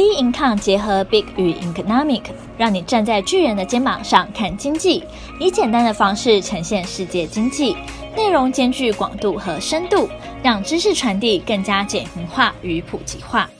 B Income 结合 Big 与 Economic，让你站在巨人的肩膀上看经济，以简单的方式呈现世界经济，内容兼具广度和深度，让知识传递更加简明化与普及化。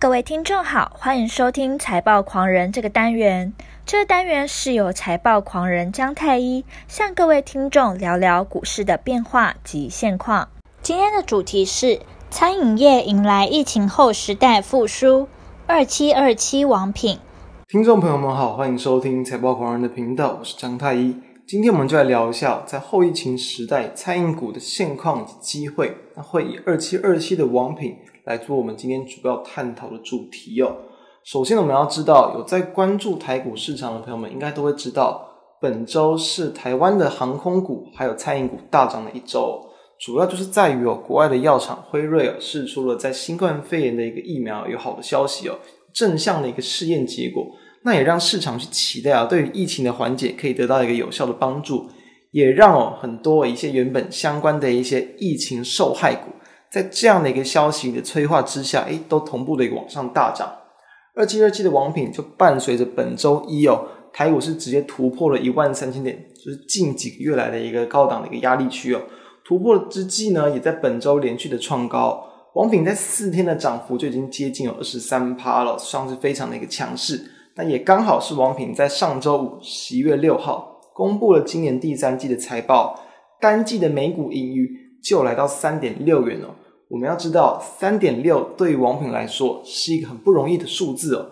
各位听众好，欢迎收听财报狂人这个单元。这个单元是由财报狂人姜太一向各位听众聊聊股市的变化及现况。今天的主题是餐饮业迎来疫情后时代复苏。二七二七王品，听众朋友们好，欢迎收听财报狂人的频道，我是张太一。今天我们就来聊一下在后疫情时代餐饮股的现况及机会。那会以二七二七的王品来做我们今天主要探讨的主题哦。首先，我们要知道，有在关注台股市场的朋友们，应该都会知道，本周是台湾的航空股还有餐饮股大涨的一周。主要就是在于哦，国外的药厂辉瑞哦，试出了在新冠肺炎的一个疫苗有好的消息哦，正向的一个试验结果，那也让市场去期待啊，对于疫情的缓解可以得到一个有效的帮助，也让哦很多一些原本相关的一些疫情受害股，在这样的一个消息的催化之下，诶，都同步的一个往上大涨。二七二七的王品就伴随着本周一哦，台股是直接突破了一万三千点，就是近几个月来的一个高档的一个压力区哦。突破之际呢，也在本周连续的创高。王品在四天的涨幅就已经接近有二十三趴了，算是非常的一个强势。那也刚好是王品在上周五十一月六号公布了今年第三季的财报，单季的每股盈余就来到三点六元哦。我们要知道，三点六对于王品来说是一个很不容易的数字哦，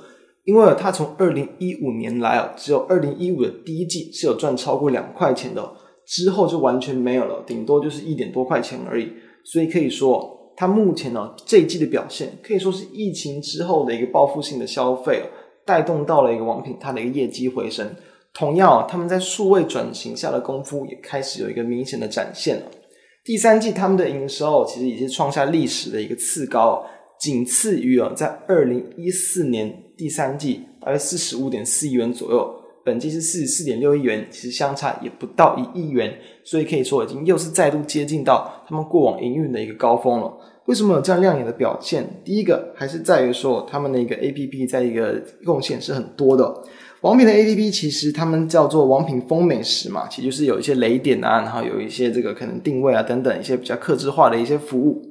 因为它从二零一五年来哦，只有二零一五的第一季是有赚超过两块钱的。之后就完全没有了，顶多就是一点多块钱而已。所以可以说，它目前呢这一季的表现可以说是疫情之后的一个报复性的消费，带动到了一个王品它的一个业绩回升。同样，他们在数位转型下的功夫也开始有一个明显的展现了。第三季他们的营收其实已经创下历史的一个次高，仅次于啊在二零一四年第三季大约四十五点四亿元左右。本季是四十四点六亿元，其实相差也不到一亿元，所以可以说已经又是再度接近到他们过往营运的一个高峰了。为什么有这样亮眼的表现？第一个还是在于说他们的一个 APP 在一个贡献是很多的。王品的 APP 其实他们叫做王品风美食嘛，其实就是有一些雷点啊，然后有一些这个可能定位啊等等一些比较客制化的一些服务。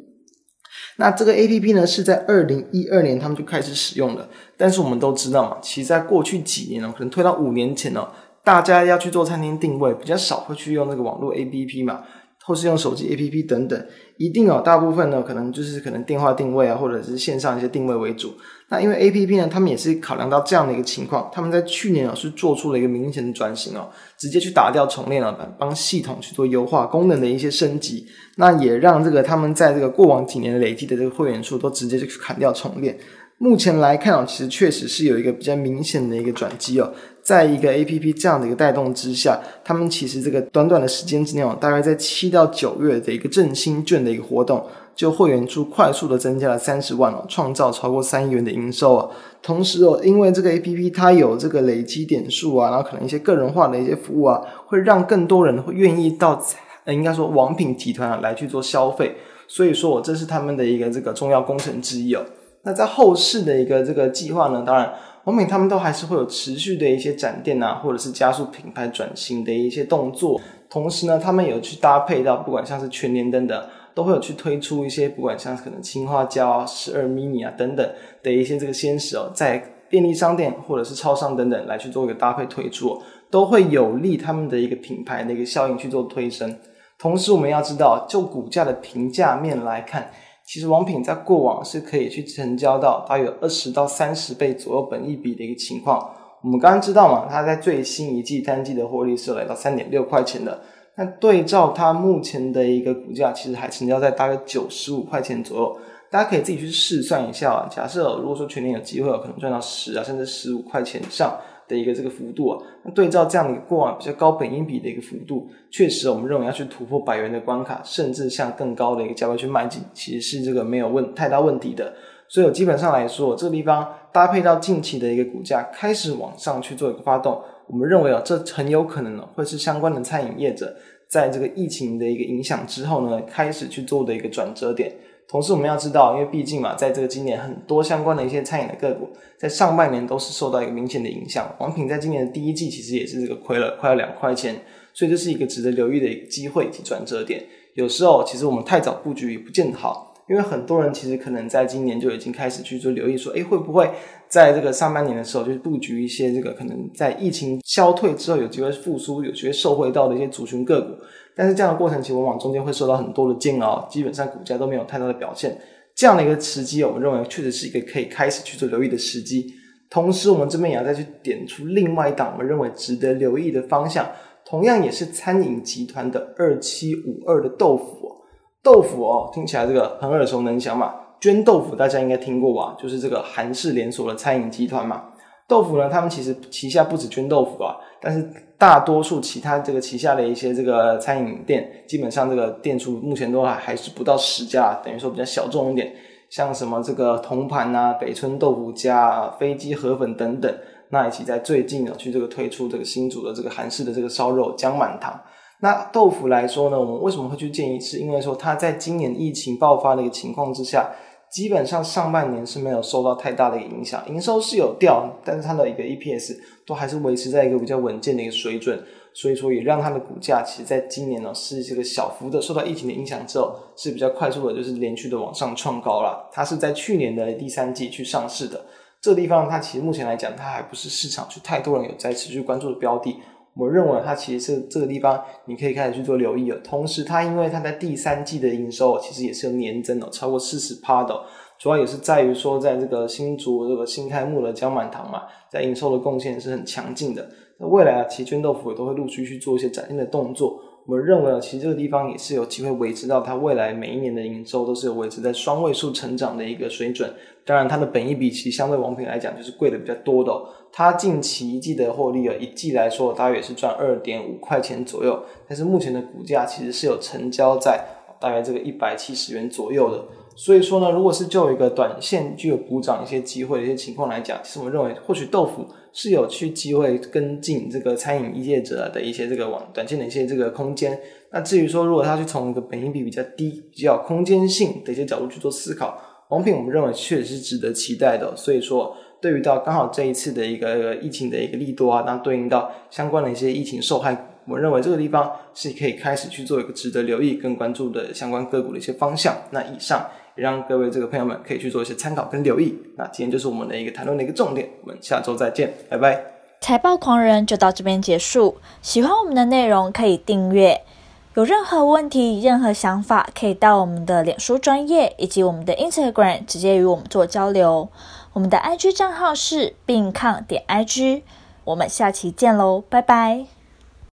那这个 A P P 呢，是在二零一二年他们就开始使用了，但是我们都知道嘛，其实在过去几年呢，可能推到五年前呢，大家要去做餐厅定位，比较少会去用那个网络 A P P 嘛。或是用手机 APP 等等，一定哦，大部分呢可能就是可能电话定位啊，或者是线上一些定位为主。那因为 APP 呢，他们也是考量到这样的一个情况，他们在去年啊是做出了一个明显的转型哦，直接去打掉重练了，帮系统去做优化功能的一些升级。那也让这个他们在这个过往几年累积的这个会员数都直接就砍掉重练。目前来看啊，其实确实是有一个比较明显的一个转机哦，在一个 APP 这样的一个带动之下，他们其实这个短短的时间之内哦，大概在七到九月的一个振兴券的一个活动，就会员数快速的增加了三十万哦，创造超过三亿元的营收哦。同时哦，因为这个 APP 它有这个累积点数啊，然后可能一些个人化的一些服务啊，会让更多人会愿意到呃，应该说王品集团啊来去做消费，所以说我这是他们的一个这个重要工程之一哦。那在后市的一个这个计划呢，当然，王品他们都还是会有持续的一些展店啊，或者是加速品牌转型的一些动作。同时呢，他们有去搭配到，不管像是全年等等，都会有去推出一些，不管像是可能青花椒、十二 mini 啊等等的一些这个鲜食哦，在便利商店或者是超商等等来去做一个搭配推出，都会有利他们的一个品牌的一个效应去做推升。同时，我们要知道，就股价的评价面来看。其实王品在过往是可以去成交到大约二十到三十倍左右本益比的一个情况。我们刚刚知道嘛，它在最新一季单季的获利是来到三点六块钱的。那对照它目前的一个股价，其实还成交在大约九十五块钱左右。大家可以自己去试算一下啊。假设如果说全年有机会，可能赚到十啊，甚至十五块钱以上。的一个这个幅度啊，那对照这样的一个过往比较高本益比的一个幅度，确实我们认为要去突破百元的关卡，甚至向更高的一个价位去迈进，其实是这个没有问太大问题的。所以我基本上来说，这个地方搭配到近期的一个股价开始往上去做一个发动，我们认为啊，这很有可能呢会是相关的餐饮业者在这个疫情的一个影响之后呢，开始去做的一个转折点。同时，我们要知道，因为毕竟嘛，在这个今年很多相关的一些餐饮的个股，在上半年都是受到一个明显的影响。王品在今年的第一季其实也是这个亏了快要两块钱，所以这是一个值得留意的一个机会及转折点。有时候，其实我们太早布局也不见得好。因为很多人其实可能在今年就已经开始去做留意，说，诶，会不会在这个上半年的时候，就是布局一些这个可能在疫情消退之后有机会复苏、有机会受惠到的一些族群个股。但是这样的过程其实往往中间会受到很多的煎熬，基本上股价都没有太大的表现。这样的一个时机，我们认为确实是一个可以开始去做留意的时机。同时，我们这边也要再去点出另外一档我们认为值得留意的方向，同样也是餐饮集团的二七五二的豆腐。豆腐哦，听起来这个很耳熟能详嘛。绢豆腐大家应该听过吧？就是这个韩式连锁的餐饮集团嘛。豆腐呢，他们其实旗下不止绢豆腐啊，但是大多数其他这个旗下的一些这个餐饮店，基本上这个店数目前都还还是不到十家，等于说比较小众一点。像什么这个铜盘啊、北村豆腐家、飞机河粉等等，那一起在最近呢去这个推出这个新组的这个韩式的这个烧肉姜满堂。那豆腐来说呢，我们为什么会去建议？是因为说它在今年疫情爆发的一个情况之下，基本上上半年是没有受到太大的影响，营收是有掉，但是它的一个 EPS 都还是维持在一个比较稳健的一个水准，所以说也让它的股价其实在今年呢是这个小幅的受到疫情的影响之后是比较快速的，就是连续的往上创高了。它是在去年的第三季去上市的，这地方它其实目前来讲，它还不是市场去太多人有在持续关注的标的。我认为它其实是这个地方，你可以开始去做留意了。同时，它因为它在第三季的营收其实也是有年增的，超过四十趴的。主要也是在于说，在这个新竹这个新开幕的江满堂嘛，在营收的贡献是很强劲的。那未来啊，其实绢豆腐也都会陆续去做一些崭新的动作。我们认为啊，其实这个地方也是有机会维持到它未来每一年的营收都是有维持在双位数成长的一个水准。当然，它的本益比其实相对王平来讲就是贵的比较多的哦。它近期一季的获利啊，一季来说大约也是赚二点五块钱左右，但是目前的股价其实是有成交在大约这个一百七十元左右的。所以说呢，如果是就一个短线具有补涨一些机会的一些情况来讲，其实我们认为或许豆腐是有去机会跟进这个餐饮业者的一些这个往短线的一些这个空间。那至于说，如果他去从一个本益比比较低、比较空间性的一些角度去做思考，王品我们认为确实是值得期待的。所以说，对于到刚好这一次的一个疫情的一个利多啊，那对应到相关的一些疫情受害。我认为这个地方是可以开始去做一个值得留意跟关注的相关个股的一些方向。那以上让各位这个朋友们可以去做一些参考跟留意。那今天就是我们的一个谈论的一个重点，我们下周再见，拜拜。财报狂人就到这边结束。喜欢我们的内容可以订阅，有任何问题、任何想法，可以到我们的脸书专业以及我们的 Instagram 直接与我们做交流。我们的 IG 账号是 beingcon 点 IG。我们下期见喽，拜拜。